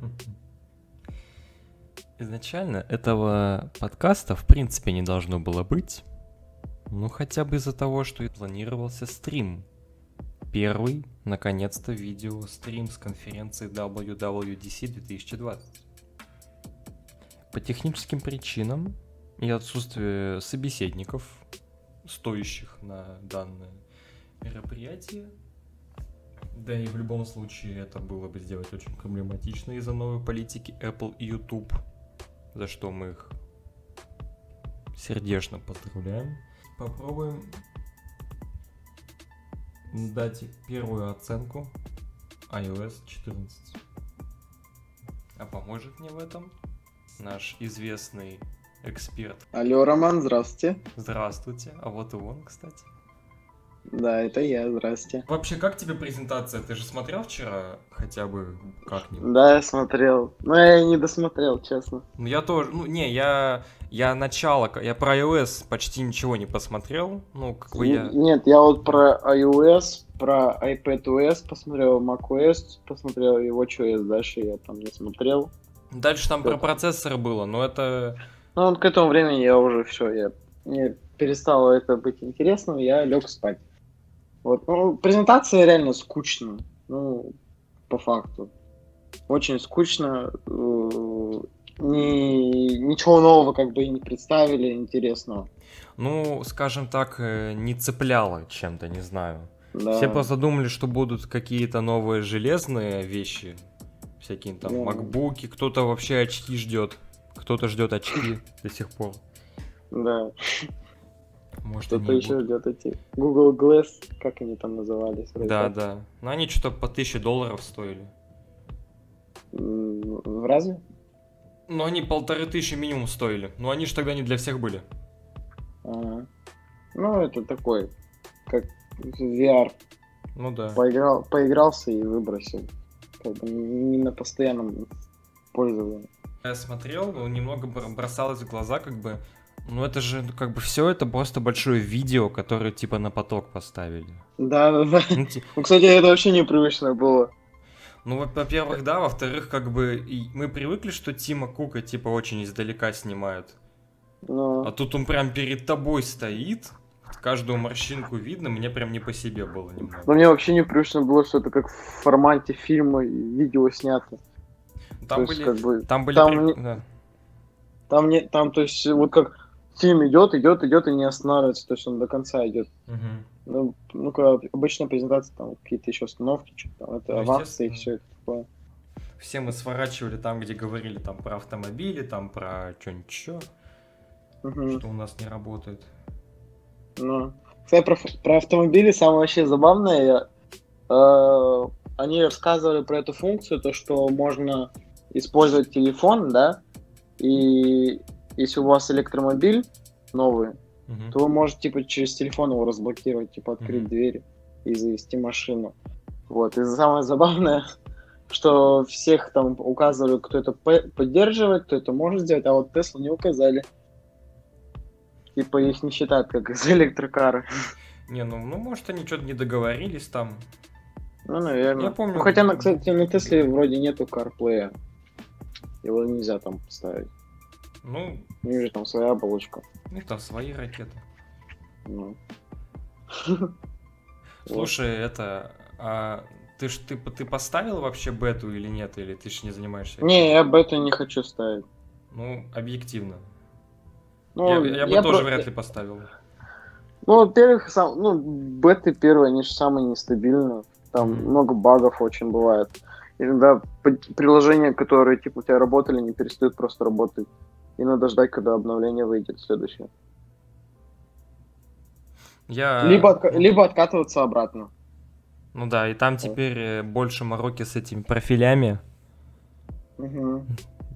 Изначально этого подкаста в принципе не должно было быть. Ну хотя бы из-за того, что планировался стрим. Первый, наконец-то, видео стрим с конференции WWDC 2020. По техническим причинам и отсутствию собеседников, стоящих на данное мероприятие, да и в любом случае это было бы сделать очень проблематично из-за новой политики Apple и YouTube, за что мы их сердечно поздравляем. Попробуем дать первую оценку iOS 14. А поможет мне в этом наш известный эксперт. Алло, Роман, здравствуйте. Здравствуйте. А вот и он, кстати. Да, это я, здрасте. Вообще, как тебе презентация? Ты же смотрел вчера хотя бы как-нибудь? Да, я смотрел. Но я не досмотрел, честно. Ну, я тоже, ну, не, я, я начало, я про iOS почти ничего не посмотрел, ну, как бы я... Нет, я вот про iOS, про iPadOS посмотрел, macOS посмотрел, и WatchOS дальше я там не смотрел. Дальше там про процессоры было, но это... Ну, вот к этому времени я уже все, я мне перестало это быть интересным, я лег спать. Вот, ну, презентация реально скучная, ну, по факту. Очень скучно. Э, ни, ничего нового как бы и не представили, интересного. Ну, скажем так, э, не цепляло чем-то, не знаю. Да. Все просто думали, что будут какие-то новые железные вещи, всякие там да. макбуки, кто-то вообще очки ждет, кто-то ждет очки до сих пор. Да. Может, Кто-то еще ждет эти Google Glass, как они там назывались? Да, да. Но они что-то по 1000 долларов стоили. Разве? Ну, они полторы тысячи минимум стоили. Но они же тогда не для всех были. Ага. Ну, это такой, как VR. Ну да. Поиграл, поигрался и выбросил. Как бы не на постоянном пользовании. Я смотрел, ну, немного бросалось в глаза, как бы ну это же, ну, как бы все это просто большое видео, которое типа на поток поставили. Да, да, да. Ну, ну кстати, это вообще непривычно было. Ну, во-первых, да, во-вторых, как бы мы привыкли, что Тима Кука типа очень издалека снимают. Но... А тут он прям перед тобой стоит, каждую морщинку видно, мне прям не по себе было немного. Но мне вообще непривычно было, что это как в формате фильма и видео снято. Там то были, есть, как бы, там были, там, при... да. там не, там, то есть, вот как фильм идет, идет, идет и не останавливается, то есть он до конца идет. Угу. Ну, ну когда обычная презентация, там какие-то еще остановки, что там, это ну, авансы и все это такое. Все мы сворачивали там, где говорили там про автомобили, там про что-нибудь еще, угу. что у нас не работает. Ну, кстати, про, про автомобили самое вообще забавное, э, они рассказывали про эту функцию, то, что можно использовать телефон, да, и если у вас электромобиль новый, uh-huh. то вы можете типа через телефон его разблокировать, типа открыть uh-huh. двери и завести машину. Вот. И самое забавное, что всех там указывали, кто это поддерживает, кто это может сделать, а вот Теслу не указали. Типа их не считают как из электрокара. Не, ну, ну может они что-то не договорились там. Ну, наверное. Я помню. Ну, хотя, на, кстати, на Тесле вроде нету CarPlay. Его нельзя там поставить. Ну... У них же там своя оболочка. У них там свои ракеты. Ну. Слушай, это... А ты ж ты, ты поставил вообще бету или нет? Или ты ж не занимаешься? Не, я бету не хочу ставить. Ну, объективно. Ну, я, я бы я тоже про... вряд ли поставил. Ну, во-первых, сам, ну, беты первые, они же самые нестабильные. Там mm-hmm. много багов очень бывает. И тогда приложения, которые типа у тебя работали, не перестают просто работать. И надо ждать, когда обновление выйдет следующее. Я... Либо, отка... либо откатываться обратно. Ну да, и там теперь э, больше мороки с этими профилями. Угу.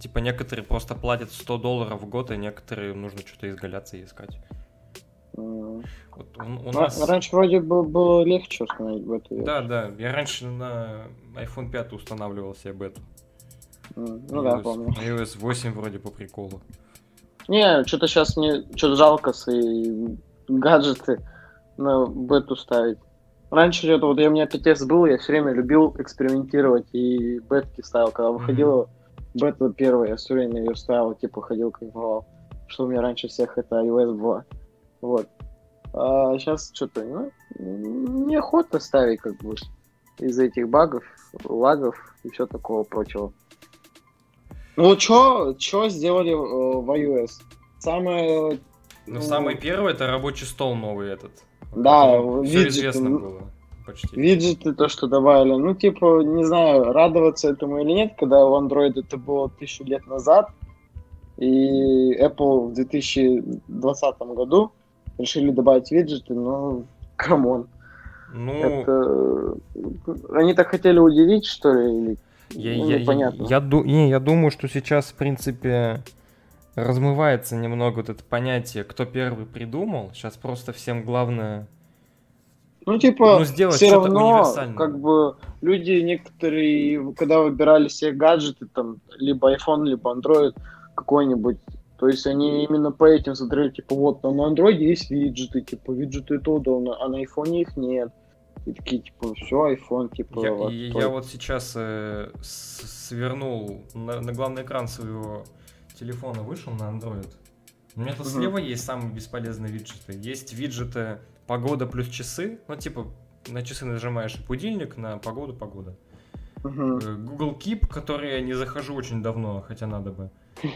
Типа некоторые просто платят 100 долларов в год, а некоторые нужно что-то изгаляться и искать. Mm. Вот у, у нас... Раньше вроде бы было легче установить бету. Да, да. Я раньше на iPhone 5 устанавливал себе бету. Ну да, помню. iOS 8 вроде по приколу. Не, что-то сейчас мне что-то жалко свои гаджеты на бету ставить. раньше это вот я, у меня 5S был, я все время любил экспериментировать и бетки ставил, когда выходила бета первая, я все время ее ставил, типа ходил кайфовал. Что у меня раньше всех это iOS 2. Вот. А сейчас что-то, ну, неохота ставить, как бы, из-за этих багов, лагов и все такого прочего. Ну что сделали э, в iOS? Самое... Ну, ну, самый первый это рабочий стол новый этот. Да, ну, все известно было. Почти. Виджеты то, что добавили. Ну, типа, не знаю, радоваться этому или нет, когда в Android это было тысячу лет назад, и Apple в 2020 году решили добавить виджеты, но come on. Ну, это... Они так хотели удивить, что ли? Или... Я, ну, я, непонятно. Я, я, не, я думаю, что сейчас, в принципе, размывается немного вот это понятие, кто первый придумал. Сейчас просто всем главное... Ну, типа, ну, сделать все равно, как бы, люди некоторые, когда выбирали себе гаджеты, там, либо iPhone, либо Android какой-нибудь, то есть они именно по этим смотрели, типа, вот, на Android есть виджеты, типа, виджеты это удобно, а на iPhone их нет. И такие, типа, все, iPhone, типа... Я, вот, я, вот сейчас э, свернул на, на главный экран своего телефона, вышел на Android. У меня тут угу. слева есть самые бесполезные виджеты. Есть виджеты погода плюс часы. Ну, типа, на часы нажимаешь будильник, на погоду погода. Угу. Google Keep, который я не захожу очень давно, хотя надо бы.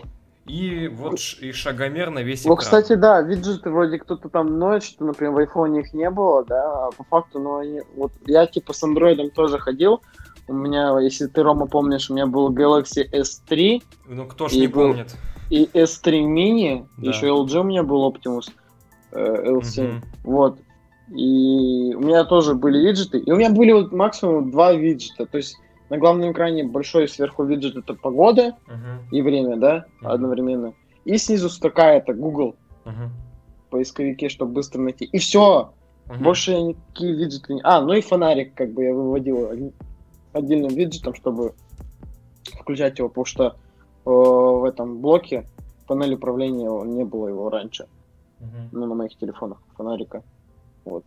И вот и шагомер на весь экран. Ну, кстати, да, виджеты вроде кто-то там ноет, что, например, в айфоне их не было, да, а по факту, ну, они... Вот я, типа, с андроидом тоже ходил, у меня, если ты, Рома, помнишь, у меня был Galaxy S3. Ну, кто ж не был, помнит. И S3 mini, да. еще LG у меня был Optimus э, L7. Угу. Вот. И у меня тоже были виджеты. И у меня были вот максимум два виджета. То есть на главном экране большой сверху виджет это погода uh-huh. и время, да, uh-huh. одновременно. И снизу строка это Google. Uh-huh. Поисковики, чтобы быстро найти. И все. Uh-huh. Больше никакие виджеты не... А, ну и фонарик, как бы я выводил отдельным виджетом, чтобы включать его, потому что э, в этом блоке панель управления не было его раньше. Uh-huh. Ну, на моих телефонах фонарика. Вот.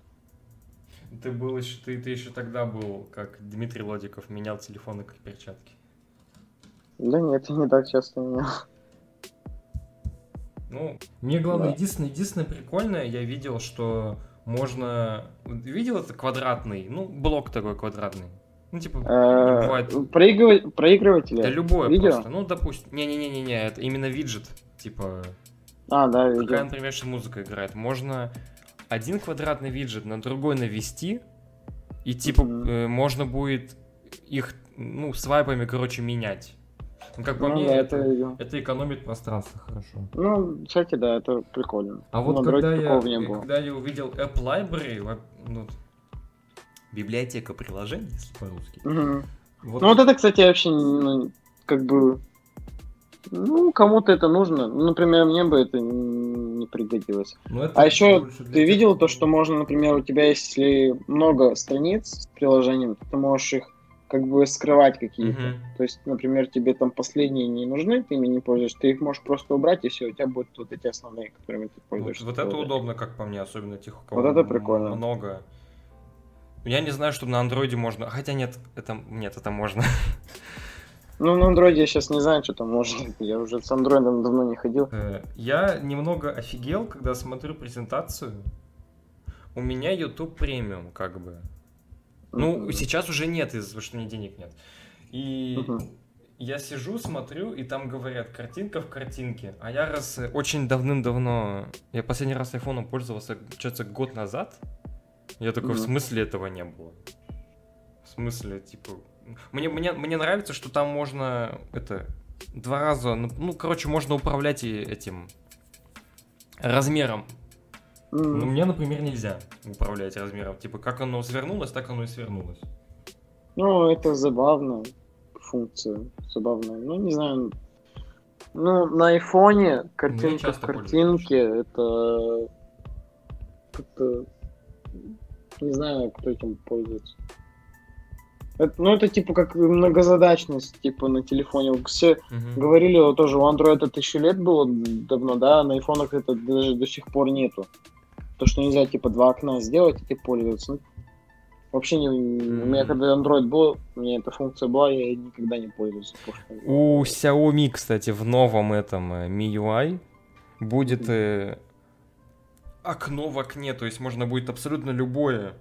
Ты был еще, ты, ты еще тогда был, как Дмитрий Лодиков, менял телефоны как перчатки. Да нет, я не так часто менял. Ну, мне главное, да. единственное, единственное прикольное, я видел, что можно... Видел это квадратный? Ну, блок такой квадратный. Ну, типа, э, бывает... Проигрывать, проигрыватель? Да любое видео? просто. Ну, допустим. Не-не-не-не, это именно виджет. Типа... А, да, видео. Какая, например, музыка играет. Можно один квадратный виджет на другой навести, и типа mm-hmm. э, можно будет их, ну, свайпами, короче, менять. Ну, как по ну, мне, да, это, это, это экономит пространство хорошо. Ну, кстати, да, это прикольно. А вот когда я, когда я увидел App Library, ну, библиотека приложений, если по-русски. Угу. Вот. Ну, вот это, кстати, вообще, ну, как бы, ну, кому-то это нужно. Ну, например, мне бы это не пригодилось. Ну, а еще ты видел то, что можно, например, у тебя если много страниц с приложением, то ты можешь их как бы скрывать какие-то. uh То есть, например, тебе там последние не нужны, ты ими не пользуешься, ты их можешь просто убрать, и все, у тебя будут вот эти основные, которыми ты пользуешься. Вот, вот это удобно, как по мне, особенно тех, у кого вот это прикольно. много. Я не знаю, что на андроиде можно. Хотя нет, это нет, это можно. Ну, на андроиде я сейчас не знаю, что там можно. Я уже с андроидом давно не ходил. Э, я немного офигел, когда смотрю презентацию. У меня YouTube премиум, как бы. Ну, сейчас уже нет, из-за того, что у меня денег нет. И я сижу, смотрю, и там говорят картинка в картинке. А я раз э, очень давным-давно, я последний раз айфоном пользовался, что-то год назад. Я такой, в смысле этого не было? В смысле, типа, мне, мне, мне нравится, что там можно это два раза, ну, ну короче, можно управлять и этим размером. Mm. Но мне, например, нельзя управлять размером. Типа, как оно свернулось, так оно и свернулось. Ну, это забавно. Функция забавная. Ну, не знаю. Ну, на айфоне картинка в картинке это... это... Не знаю, кто этим пользуется. Это, ну, это типа как многозадачность, типа на телефоне. Все uh-huh. говорили, тоже у Android это тысячу лет было давно, да, а на айфонах это даже до сих пор нету. То, что нельзя типа два окна сделать и ты пользоваться. Ну, Вообще не, у меня когда Android был, у меня эта функция была, я никогда не пользовался. У Xiaomi, кстати, в новом этом э, MIUI будет э, окно в окне, то есть можно будет абсолютно любое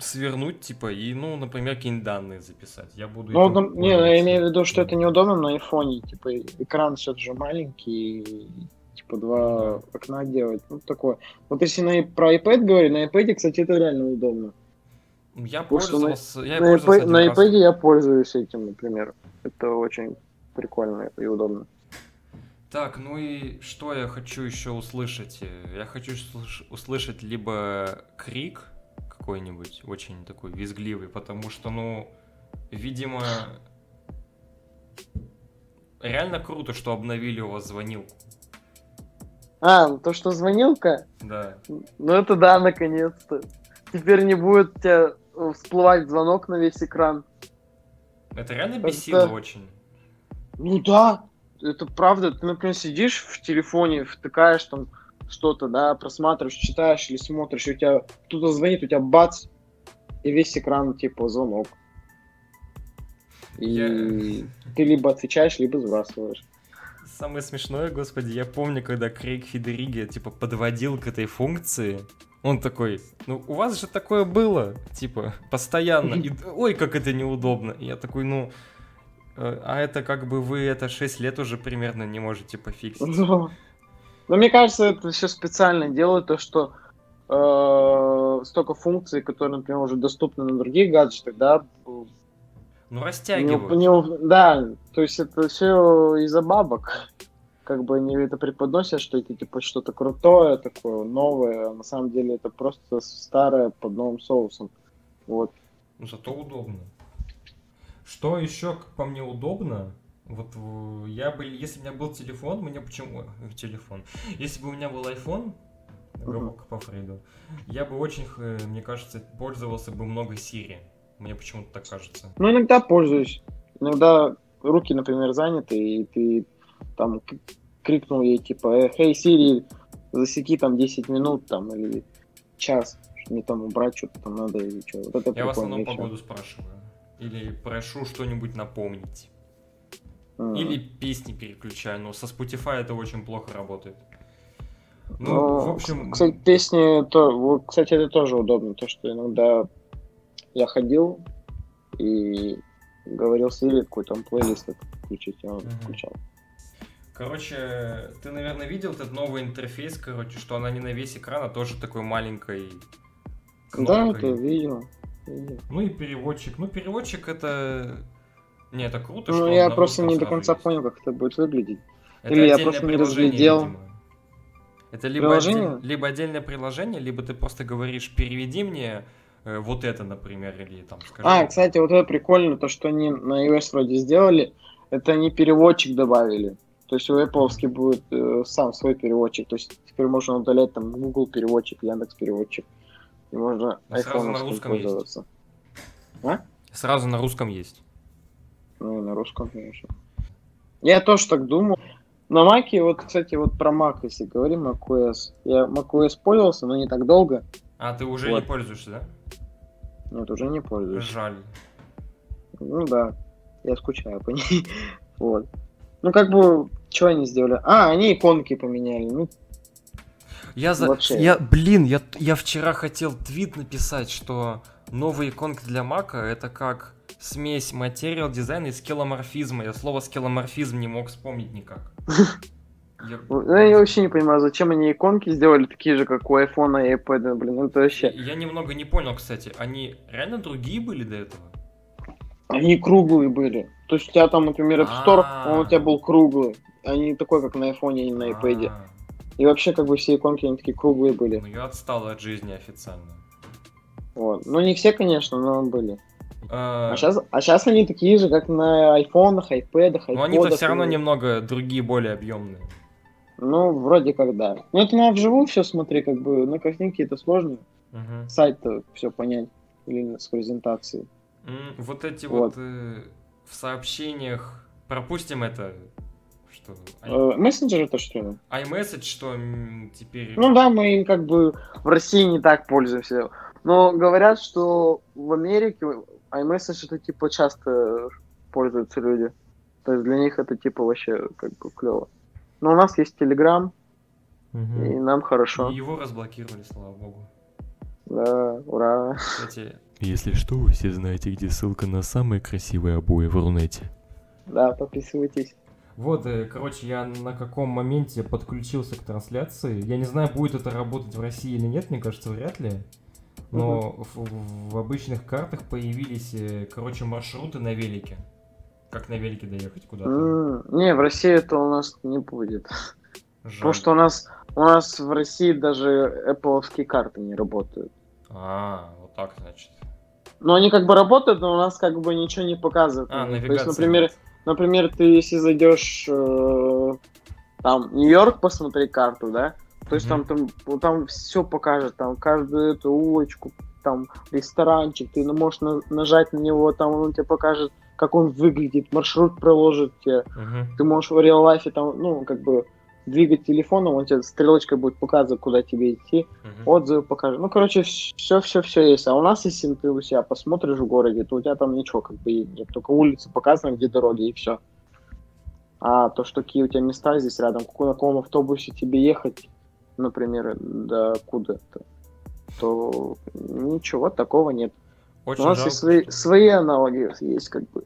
свернуть, типа, и, ну, например, какие-нибудь данные записать. Я буду Ну, там- не, я имею в виду, что это неудобно на айфоне, типа экран все же маленький, и, типа два окна делать, ну такое. Вот если на, про iPad говорить, на iPad, кстати, это реально удобно. Я что на- пользовался, я на пользовался iPad, на iPad я пользуюсь этим, например. Это очень прикольно и удобно. Так, ну и что я хочу еще услышать? Я хочу услыш- услышать либо крик какой-нибудь, очень такой визгливый, потому что, ну, видимо, реально круто, что обновили у вас звонилку. А, ну то, что звонилка, Да. ну это да, наконец-то. Теперь не будет у тебя э, всплывать звонок на весь экран. Это реально Это- бесило очень. Ну да, это правда. Ты, например, сидишь в телефоне, втыкаешь там что-то, да, просматриваешь, читаешь или смотришь, и у тебя кто-то звонит, у тебя бац, и весь экран типа звонок. И Я- ты либо отвечаешь, либо сбрасываешь. Самое смешное, господи, я помню, когда Крейг Федериги, типа, подводил к этой функции, он такой, ну, у вас же такое было, типа, постоянно, и, ой, как это неудобно. И я такой, ну, э, а это как бы вы это 6 лет уже примерно не можете пофиксить. Ну, Но мне кажется, это все специально делают, то что э, столько функций, которые, например, уже доступны на других гаджетах, да, Ну, Не- растягивают. не- да, то есть это все из-за бабок. Как бы они это преподносят, что это типа что-то крутое, такое новое, а на самом деле это просто старое под новым соусом. Вот. Ну, зато удобно. Что еще, как по мне, удобно? Вот э, я бы, если у меня был телефон, мне почему э, телефон? Если бы у меня был iPhone, грубо по Фрейду, я бы очень, э, мне кажется, пользовался бы много Siri. Мне почему-то так кажется. Ну, иногда пользуюсь. Иногда руки, например, заняты, и ты там крикнул ей, типа, «Э, «Хей, Сири, засеки там 10 минут, там, или час, мне там убрать что-то там надо, или что». Вот это Я в основном всё. погоду спрашиваю. Или прошу что-нибудь напомнить. Или песни переключаю, но со Spotify это очень плохо работает. Ну, Ну, в общем... Кстати, песни, то, кстати, это тоже удобно, то, что иногда я ходил и говорил Сири какой-то там плейлист включить, я он Мгм. включал. Короче, ты, наверное, видел этот новый интерфейс, короче, что она не на весь экран, а тоже такой маленькой Да, кнопкой. это видел. видел. Ну и переводчик. Ну, переводчик это... Не, это круто, Ну, я просто не до конца есть. понял, как это будет выглядеть. Это Или я просто не разглядел. видимо. Это либо, Приложение? отдель- либо отдельное приложение, либо ты просто говоришь, переведи мне э, вот это, например, или там скажи. А, кстати, вот это прикольно, то, что они на iOS вроде сделали, это они переводчик добавили. То есть у Apple будет э, сам свой переводчик. То есть теперь можно удалять там Google переводчик, Яндекс переводчик. И можно Ну, сразу на русском есть. пользоваться. Сразу на русском есть. Ну и на русском, конечно. Я тоже так думал. На Маке, вот, кстати, вот про Mac, если говорим, macOS. Я macOS пользовался, но не так долго. А, ты уже Вот. не пользуешься, да? Нет, уже не пользуюсь. Жаль. Ну да, я скучаю по ней. Вот. Ну как бы, что они сделали? А, они иконки поменяли. Ну, Я за... Вообще. Я, блин, я, я вчера хотел твит написать, что новые иконки для Мака это как смесь материал дизайна и скеломорфизма. Я слово скеломорфизм не мог вспомнить никак. Я- ну, я вообще не понимаю, зачем они иконки сделали такие же, как у iPhone и iPad, блин, это вообще... Я немного не понял, кстати, они реально другие были до этого? Они круглые были. То есть у тебя там, например, App Store, А. он у тебя был круглый. А не такой, как на iPhone и на iPad. А, И вообще, как бы все иконки, они такие круглые были. Ну я отстал от жизни официально. Вот. Ну не все, конечно, но были. А, А сейчас, а сейчас они такие же, как на айфонах, айпэдах, Но они-то айподах все равно и- немного другие, более объемные. Ну, вроде как да. Ну, это надо вживую все смотри, как бы на картинке это сложно. Мгм. Сайт-то все понять. Или с презентацией. М, Вот эти Вот. вот э, в сообщениях пропустим это, что ай- Э, мессенджеры то что ли? iMessage, что теперь... Ну да, мы им как бы в России не так пользуемся. Но говорят, что в Америке iMessage это типа часто пользуются люди. То есть для них это типа вообще как бы клево. Но у нас есть Telegram, Мгм. и нам хорошо. И его разблокировали, слава богу. Да, ура. Кстати, если что, вы все знаете, где ссылка на самые красивые обои в Рунете. Да, подписывайтесь. Вот, э, короче, я на каком моменте подключился к трансляции. Я не знаю, будет это работать в России или нет, мне кажется, вряд ли. Но в, в обычных картах появились, э, короче, маршруты на велике. Как на велике доехать куда-то. Не, в России это у нас не будет. Жаль. Потому что у нас у нас в России даже Apple карты не работают. А, вот так, значит. Но они как бы работают, но у нас как бы ничего не показывают. А, То есть, навигация. например, например, ты если зайдешь э, там Нью-Йорк посмотри карту, да, то есть Мгм. там там ну, там все покажет, там каждую эту улочку, там ресторанчик, ты можешь на- нажать на него, там он тебе покажет, как он выглядит, маршрут проложит тебе, Мгм. ты можешь в реал-лайфе там, ну, как бы двигать телефоном, он тебе стрелочкой будет показывать, куда тебе идти, Мгм. отзывы покажет. Ну, короче, все-все-все есть. А у нас, если ты у себя посмотришь в городе, то у тебя там ничего как бы нет. Только улицы показаны, где дороги, и все. А то, что какие у тебя места здесь рядом, на каком автобусе тебе ехать, например, да куда-то, то ничего такого нет. Очень у нас жалко, и свои, что- свои аналоги есть, как бы.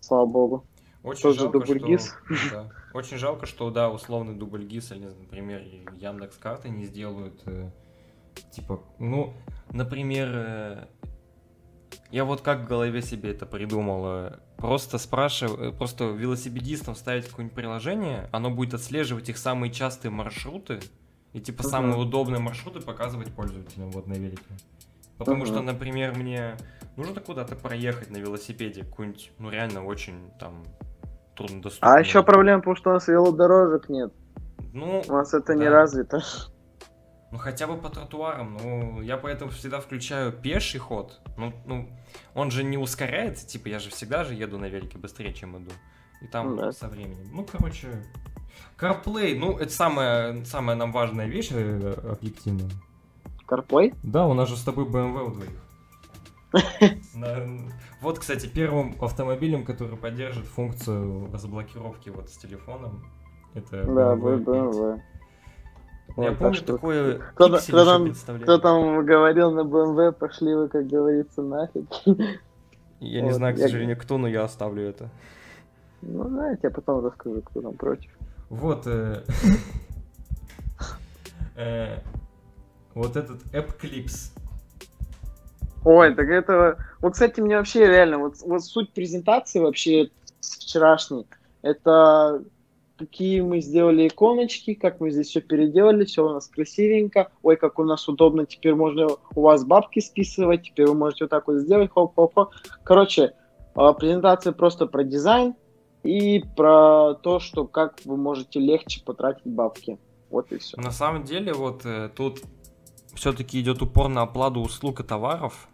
Слава богу. Очень Тоже жалко, дубльгиз. что... да. Очень жалко, что, да, условный дубль ГИС, или, например, Яндекс карты не сделают, э, типа, ну, например, э, я вот как в голове себе это придумал, э, просто спрашиваю, просто велосипедистам ставить какое-нибудь приложение, оно будет отслеживать их самые частые маршруты, и, типа, Мгм. самые удобные маршруты показывать пользователям вот на велике. Потому Мгм. что, например, мне нужно куда-то проехать на велосипеде, какую-нибудь, ну, реально очень, там, труднодоступную. А еще проблема, потому что у нас велодорожек нет. Ну, У нас это не Да. развито. Ну, хотя бы по тротуарам. Ну, я поэтому всегда включаю пеший ход. Ну, ну, он же не ускоряет, типа, я же всегда же еду на велике быстрее, чем иду. И там да. со временем. Ну, короче, CarPlay, ну, это самая, самая нам важная вещь, э, объективно. Карплей? Да, у нас же с тобой BMW у двоих. Вот, кстати, первым автомобилем, который поддержит функцию разблокировки вот с телефоном, это Да, BMW 5. BMW. Я Вот, помню что- такое Кто, кто там, кто там говорил на BMW, пошли вы, как говорится, нафиг. Я не Вот, знаю, к я- сожалению, кто, но я оставлю это. Ну, да, я потом расскажу, кто там против. Вот, э, э, вот этот App Clips. Ой, так это... Вот, кстати, мне вообще реально, вот, вот суть презентации вообще с вчерашней, это какие мы сделали иконочки, как мы здесь все переделали, все у нас красивенько. Ой, как у нас удобно, теперь можно у вас бабки списывать, теперь вы можете вот так вот сделать, хоп-хоп-хоп. Короче, а, презентация просто про дизайн и про то, что как вы можете легче потратить бабки. Вот и все. На самом деле, вот э, тут все-таки идет упор на оплату услуг и товаров.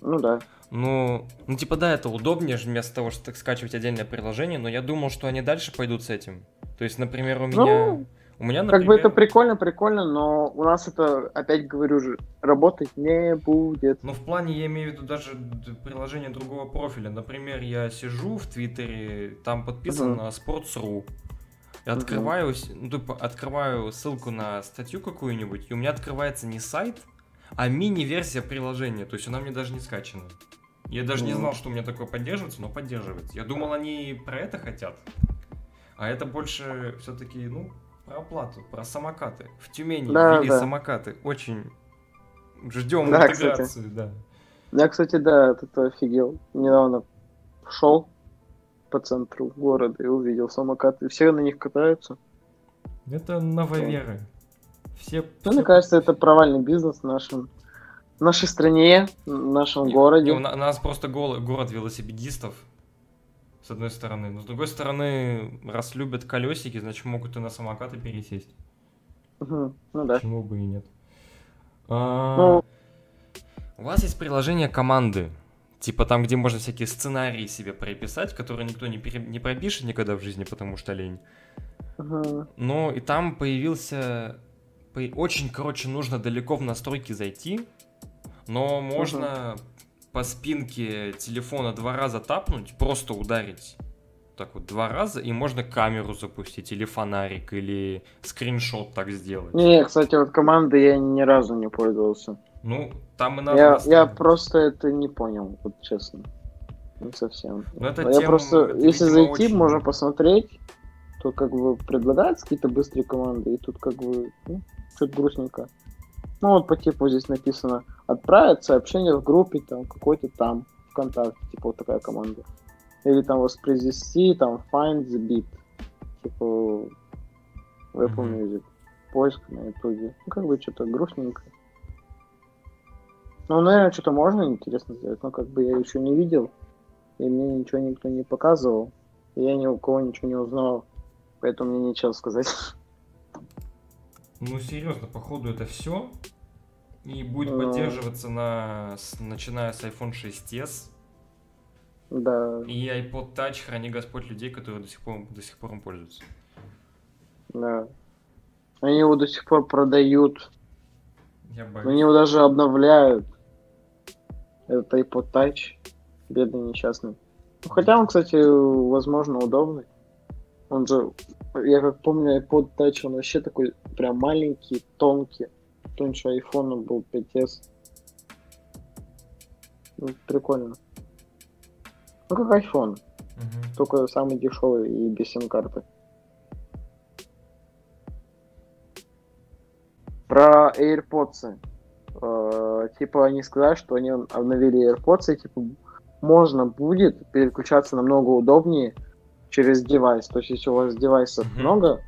Ну да. Ну, ну, типа, да, это удобнее же вместо того, чтобы скачивать отдельное приложение, но я думал, что они дальше пойдут с этим. То есть, например, у Ну, меня... у меня, Как бы это например, прикольно, прикольно, но у нас это, опять говорю же, работать не будет. Ну, в плане, я имею в виду даже приложение другого профиля. Например, я сижу в Твиттере, там подписан Мгм. на Sports.ru. Мгм. открываю, ну, типа, открываю ссылку на статью какую-нибудь, и у меня открывается не сайт, а мини-версия приложения. То есть она мне даже не скачана. Я даже не Мгм. знал, что у меня такое поддерживается, но поддерживается. Я думал, они про это хотят. А это больше все-таки, ну, про оплату, про самокаты. В Тюмени Да, ввели да. самокаты. Очень ждем Да, интеграцию, да. Я, кстати, да, от этого офигел. Недавно шел по центру города и увидел самокаты. Все на них катаются. Это нововеры. Все, Ну, все- мне кажется, это провальный бизнес в нашем, в нашей стране, в нашем Не, городе. не, у на- у нас просто город велосипедистов, с одной стороны. Но с другой стороны, раз любят колесики, значит могут и на самокаты пересесть. Мгм. Ну да. Почему бы и нет? А, Ну, У вас есть приложение команды. Типа там, где можно всякие сценарии себе прописать, которые никто не, пере- не пропишет никогда в жизни, потому что лень. мгм. Но и там появился... по- Очень, короче, нужно далеко в настройки зайти, Но можно по спинке телефона два раза тапнуть, просто ударить так вот два раза, и можно камеру запустить, или фонарик, или скриншот так сделать. Не, кстати, вот команды я ни разу не пользовался. Ну, там и надо... Я, я просто это не понял, вот честно. Не совсем. Ну, это я тем- просто, это, если видимо, зайти, очень- можно посмотреть, то как бы предлагаются какие-то быстрые команды, и тут как бы, ну, что-то грустненько. Ну вот по типу здесь написано отправить сообщение в группе там какой-то там ВКонтакте, типа вот такая команда. Или там воспроизвести, там find the beat, типа в Apple. Music. Поиск на ютубе. Ну как бы что-то грустненько. Ну, наверное, что-то можно интересно сделать, но как бы я еще не видел, и мне ничего никто не показывал, и я ни у кого ничего не узнал, поэтому мне нечего сказать. Ну, серьезно, походу это все. И будет Ну. поддерживаться на, с- начиная с iPhone 6s Да, и iPod Touch, храни Господь людей, которые до сих пор, до сих пор им пользуются. да. Они его до сих пор продают, Я боюсь. они его даже обновляют. Это iPod Touch, бедный несчастный. Ну, хотя он, кстати, возможно, удобный. Он же, я как помню, iPod Touch, он вообще такой прям маленький, тонкий. Тоньше айфона был 5s. Ну, прикольно. Ну, как iPhone, Мгм. только самый дешевый и без сим-карты. Про AirPods. Э, типа они сказали, что они обновили AirPods, и типа можно будет переключаться намного удобнее через девайс. То есть, если у вас девайсов Мгм. много,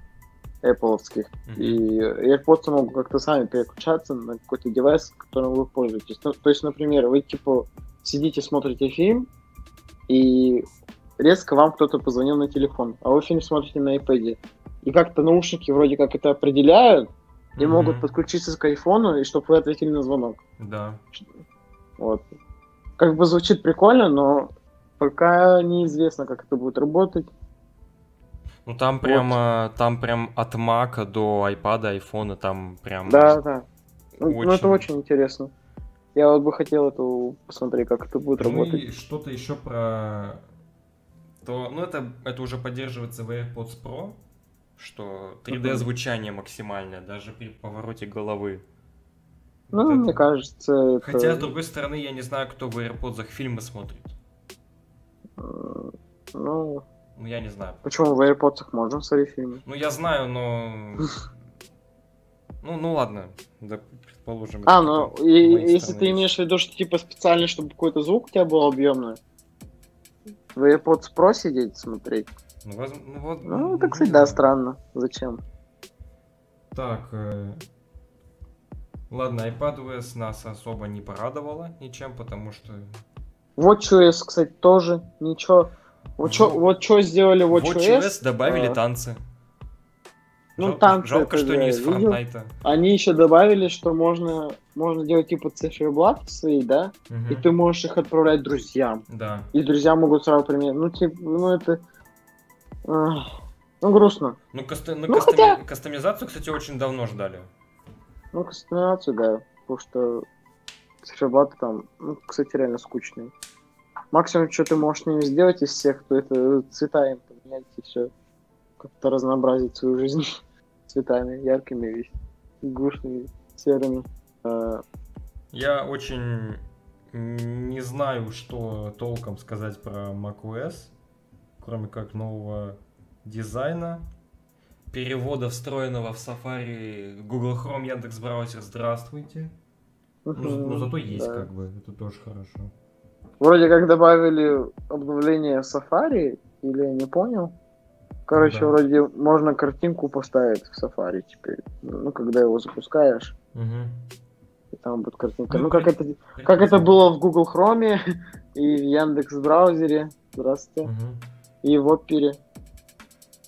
Apple, Мгм. и AirPods могут как-то сами переключаться на какой-то девайс, которым вы пользуетесь. Ну, то есть, например, вы типа сидите, смотрите фильм, и резко вам кто-то позвонил на телефон, а вы фильм смотрите на iPad. И как-то наушники вроде как это определяют, и Мгм. могут подключиться к айфону, и чтобы вы ответили на звонок. Да. Вот. Как бы звучит прикольно, но пока неизвестно, как это будет работать. Ну там прямо, там прям от Мака до iPad, айфона, там прям... Да, да. Ну, ну, это Очень. очень интересно. Я вот бы хотел это посмотреть, как это будет Ну работать. и что-то еще про... То, ну это, это уже поддерживается в AirPods Pro, что 3D Мгм. звучание максимальное, даже при повороте головы. Ну, Вот мне это. кажется, это... Хотя, с другой стороны, я не знаю, кто в AirPods фильмы смотрит. м, Ну, Ну, я не знаю. почему в AirPods можно смотреть фильмы? Ну, я знаю, но... Ну, ну ладно, да, предположим. А, ну, и, если ты имеешь в виду, что типа специально, чтобы какой-то звук у тебя был объемный, в AirPods Pro сидеть смотреть? Ну, воз- ну, вот, Ну, ну, так, кстати, не да, знаю. странно. Зачем? Так, э, ладно, iPadOS нас особо не порадовала ничем, потому что... WatchOS, кстати, тоже ничего. Вот что Во- вот чё сделали В WatchOS, WatchOS добавили а, танцы. Ну, Жал- танцы Жалко, что не из видел. Fortnite. они еще добавили, что можно, можно делать типа циферблаты свои, да, и ты можешь их отправлять друзьям. Да. И друзья могут сразу применять. Ну, типа, ну это... ах, Ну, грустно. Ну, каста- ну, Ну, кастоми- хотя- кастомизацию, кстати, очень давно ждали. Ну, кастомизацию, да. Потому что циферблаты там, ну, кстати, реально скучные. Максимум, что ты можешь ними сделать из всех, то это цвета им поменять и все. Как-то разнообразить свою жизнь цветами, яркими, грустными, серыми. Я очень не знаю, что толком сказать про macOS, кроме как нового дизайна, перевода встроенного в Safari Google Chrome, Яндекс Браузер, здравствуйте. Ну, ну, зато есть да. как бы, это тоже хорошо. Вроде как добавили обновление Safari, или я не понял. Короче, Да. вроде можно картинку поставить в Safari теперь. Ну, когда его запускаешь, Мгм. и там будет картинка. Ну, Ну, как это, как это было в Google Chrome и в Яндекс браузере. Здравствуйте. Мгм. И в Опере.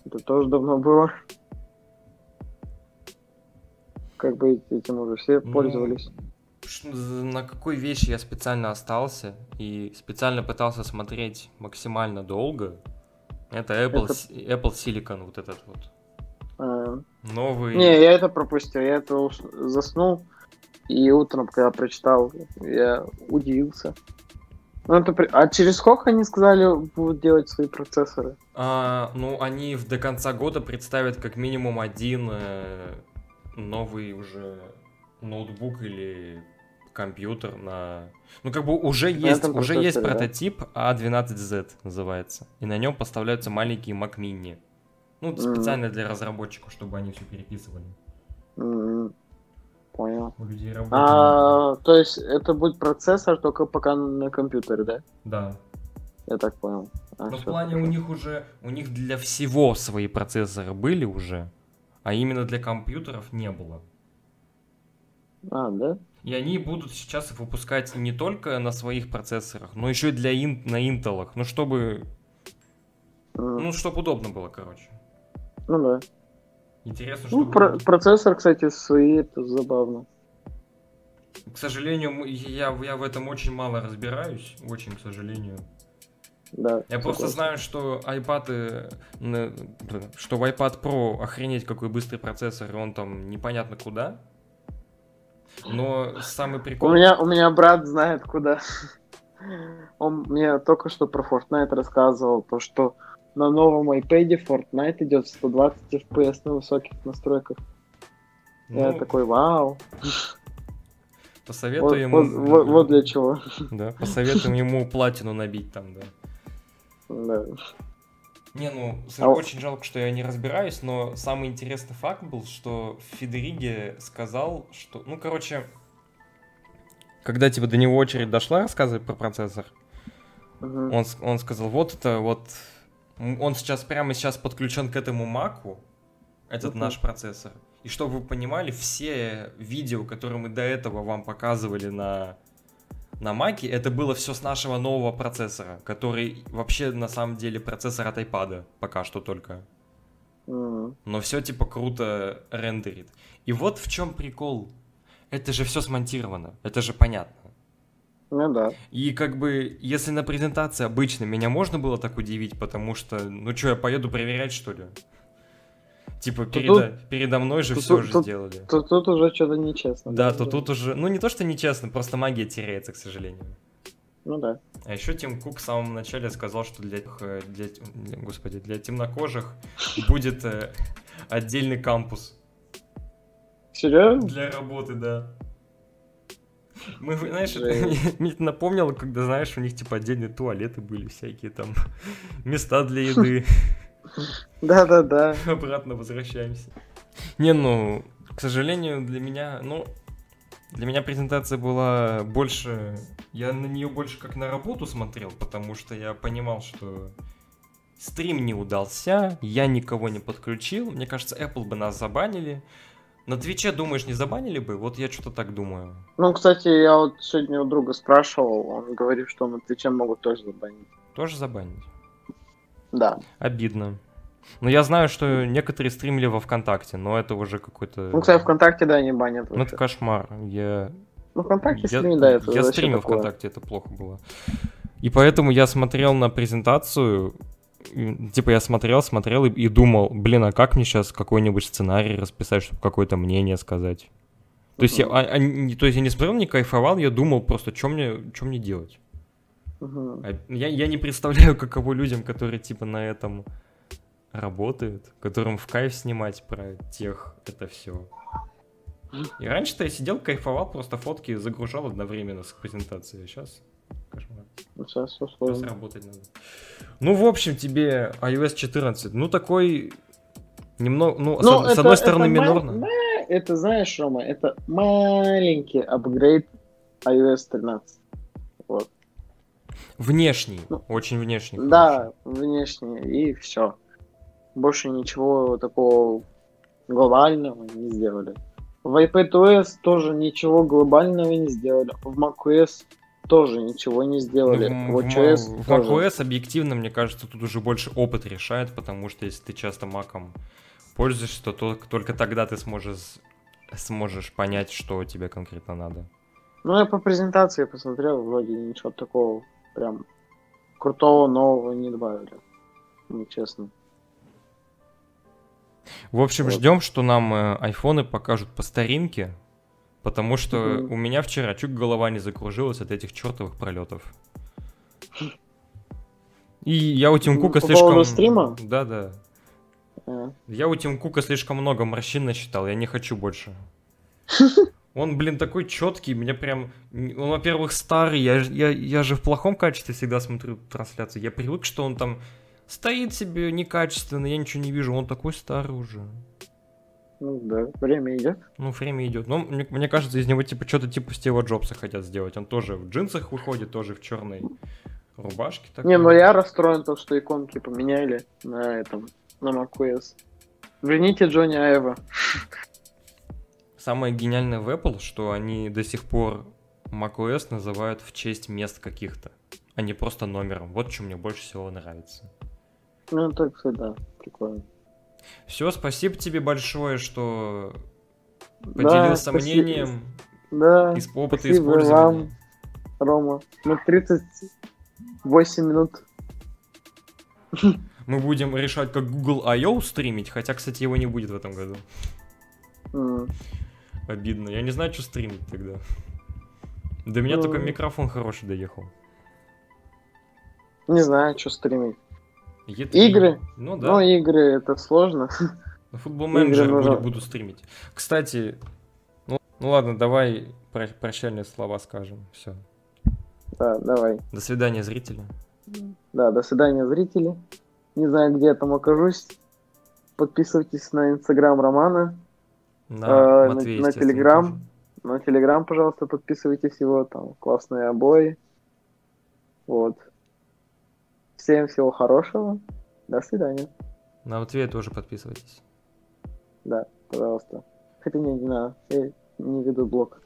Это тоже давно было. Как бы этим уже все Ну, пользовались. На какой вещи я специально остался и специально пытался смотреть максимально долго, это Apple, Это- Apple Silicon, вот этот вот А, новый. Не, я это пропустил, я это ус- заснул. И утром, когда прочитал, я удивился. Ну, это при... А через сколько они сказали будут делать свои процессоры? А, ну, они до конца года представят как минимум один э, новый уже ноутбук или компьютер на... Ну, как бы уже есть, уже есть процессоре, да? прототип А12Z называется. И на нем поставляются маленькие Mac Mini. Ну, специально для разработчиков, чтобы они все переписывали. М, Понял. У людей А, то есть это будет процессор только пока на компьютере, да? Да. Я так понял. А, Но в всё, плане у хорошо. них уже, у них для всего свои процессоры были уже, а именно для компьютеров не было. А, да? И они будут сейчас их выпускать не только на своих процессорах, но еще и для ин- на интелах. Ну, чтобы, ну, чтобы удобно было, короче. Ну да. Интересно, Ну, что про- будет. процессор, кстати, свои, это забавно. К сожалению, я, я в этом очень мало разбираюсь, очень, к сожалению. Да. Я просто знаю, что iPad, э, что в iPad Pro охренеть какой быстрый процессор, и он там непонятно куда. Но самый прикол... У меня, у меня брат знает куда. Он мне только что про Fortnite рассказывал, то что на новом iPad Fortnite идет 120 FPS на высоких настройках. Я ну, такой, вау. посоветую Вот, ему... вот- вот- вот для чего. Да, посоветуем ему платину набить там, да. Да. Не, ну, А очень жалко, что я не разбираюсь, но самый интересный факт был, что Федериги сказал, что, ну, короче, когда типа до него очередь дошла рассказывать про процессор, Мгм. он, он сказал, вот это вот, он сейчас прямо сейчас подключен к этому маку, этот Мгм. наш процессор. И чтобы вы понимали, все видео, которые мы до этого вам показывали на на маке, это было все с нашего нового процессора, который вообще на самом деле процессор от iPad пока что только. Но все типа круто рендерит. И вот в чем прикол. Это же все смонтировано, это же понятно. Ну да. И как бы, если на презентации обычно меня можно было так удивить, потому что, ну что, я поеду проверять, что ли? Типа, тут- передо, передо мной же тут- все уже тут- сделали. То тут уже что-то нечестно. Да, то тут уже, ну не то, что нечестно, просто магия теряется, к сожалению. Ну да. А еще Тим Кук в самом начале сказал, что для, э, для, для- господи, для темнокожих будет э, отдельный кампус Серьезно? для работы, да. Мы, знаешь, это мне напомнило, когда, знаешь, у них типа отдельные туалеты были всякие там, места для еды. Да-да-да. Обратно возвращаемся. Не, ну, к сожалению, для меня, ну, для меня презентация была больше... Я на нее больше как на работу смотрел, потому что я понимал, что стрим не удался, я никого не подключил. Мне кажется, Apple бы нас забанили. На Твиче, думаешь, не забанили бы? Вот я что-то так думаю. Ну, кстати, я вот сегодня у друга спрашивал, он говорит, что на Твиче могут тоже забанить. Тоже забанить. Да. Обидно. Но я знаю, что некоторые стримили во ВКонтакте, но это уже какой-то... Ну, кстати, ВКонтакте, да, не банят Ну, это кошмар. Я Ну, ВКонтакте Я, стрим, да, это я стримил такое. ВКонтакте, это плохо было. И поэтому я смотрел на презентацию, типа я смотрел, смотрел и, и думал, блин, а как мне сейчас какой-нибудь сценарий расписать, чтобы какое-то мнение сказать? То есть, я, а- а не- то есть я не смотрел, не кайфовал, я думал просто, что мне, что мне делать? А Я, я не представляю, каково людям, которые типа на этом работают, которым в кайф снимать про тех это все. И раньше-то я сидел, кайфовал, просто фотки загружал одновременно с презентацией, а сейчас кошмар. Ну, Сейчас Сейчас работать надо. Ну, в общем, тебе iOS 14, ну, такой немного, ну, с, Ну, с это- одной стороны, это ма- минорно. ма- Это, знаешь, Рома, это маленький апгрейд iOS 13. Внешний, Ну, очень внешний. хороший. Да, внешне, и все. Больше ничего такого глобального не сделали. В iPadOS тоже ничего глобального не сделали. В macOS тоже ничего не сделали. Ну, в WatchOS в тоже. macOS объективно, мне кажется, тут уже больше опыт решает, потому что если ты часто маком пользуешься, то только, только тогда ты сможешь, сможешь понять, что тебе конкретно надо. Ну, я по презентации посмотрел, вроде ничего такого прям крутого, нового не добавили. Ну, честно. В общем, Вот. ждем, что нам э, айфоны покажут по старинке, Потому что Мгм. у меня вчера чуть голова не закружилась от этих чертовых пролетов. И я у Тим Кука по слишком... стрима? Да, да. А. Я у Тим Кука слишком много морщин насчитал, я не хочу больше. Он, блин, такой четкий, мне прям... Он, во-первых, старый, я, я, я же в плохом качестве всегда смотрю трансляции. Я привык, что он там стоит себе некачественно, я ничего не вижу, он такой старый уже. Ну да, время идет. Ну, время идет. Но мне, мне кажется, из него типа что-то типа Стива Джобса хотят сделать. Он тоже в джинсах выходит, тоже в черной рубашке. Не, такой. ну я расстроен, то, что иконки поменяли на этом, на macOS. Верните Джонни Айва. Самое гениальное в Apple, что они до сих пор macOS называют в честь мест каких-то, а не просто номером. Вот что мне больше всего нравится. Ну, так всегда. Прикольно. Все, спасибо тебе большое, что Да, поделился спасибо. мнением Да, из опыта спасибо использования. вам, Рома. Мы 38 минут. Мы будем решать, как Google I.O. стримить, хотя, кстати, его не будет в этом году. М, Обидно. Я не знаю, что стримить тогда. До меня Ну. только микрофон хороший доехал. Не знаю, что стримить. E3. Игры? Ну да. Но игры это сложно. На Футбол менеджер буду, буду стримить. Кстати, ну, ну ладно, давай про- прощальные слова скажем. Все. Да, давай. До свидания, зрители. Да, до свидания, зрители. Не знаю, где я там окажусь. Подписывайтесь на инстаграм Романа, На, Э, на- на Телеграм. тоже. на телеграм, пожалуйста, подписывайтесь его, там классные обои. Вот. Всем всего хорошего. До свидания. На Матвея тоже подписывайтесь. Да, пожалуйста. Хотя не, не надо. Я не веду блог.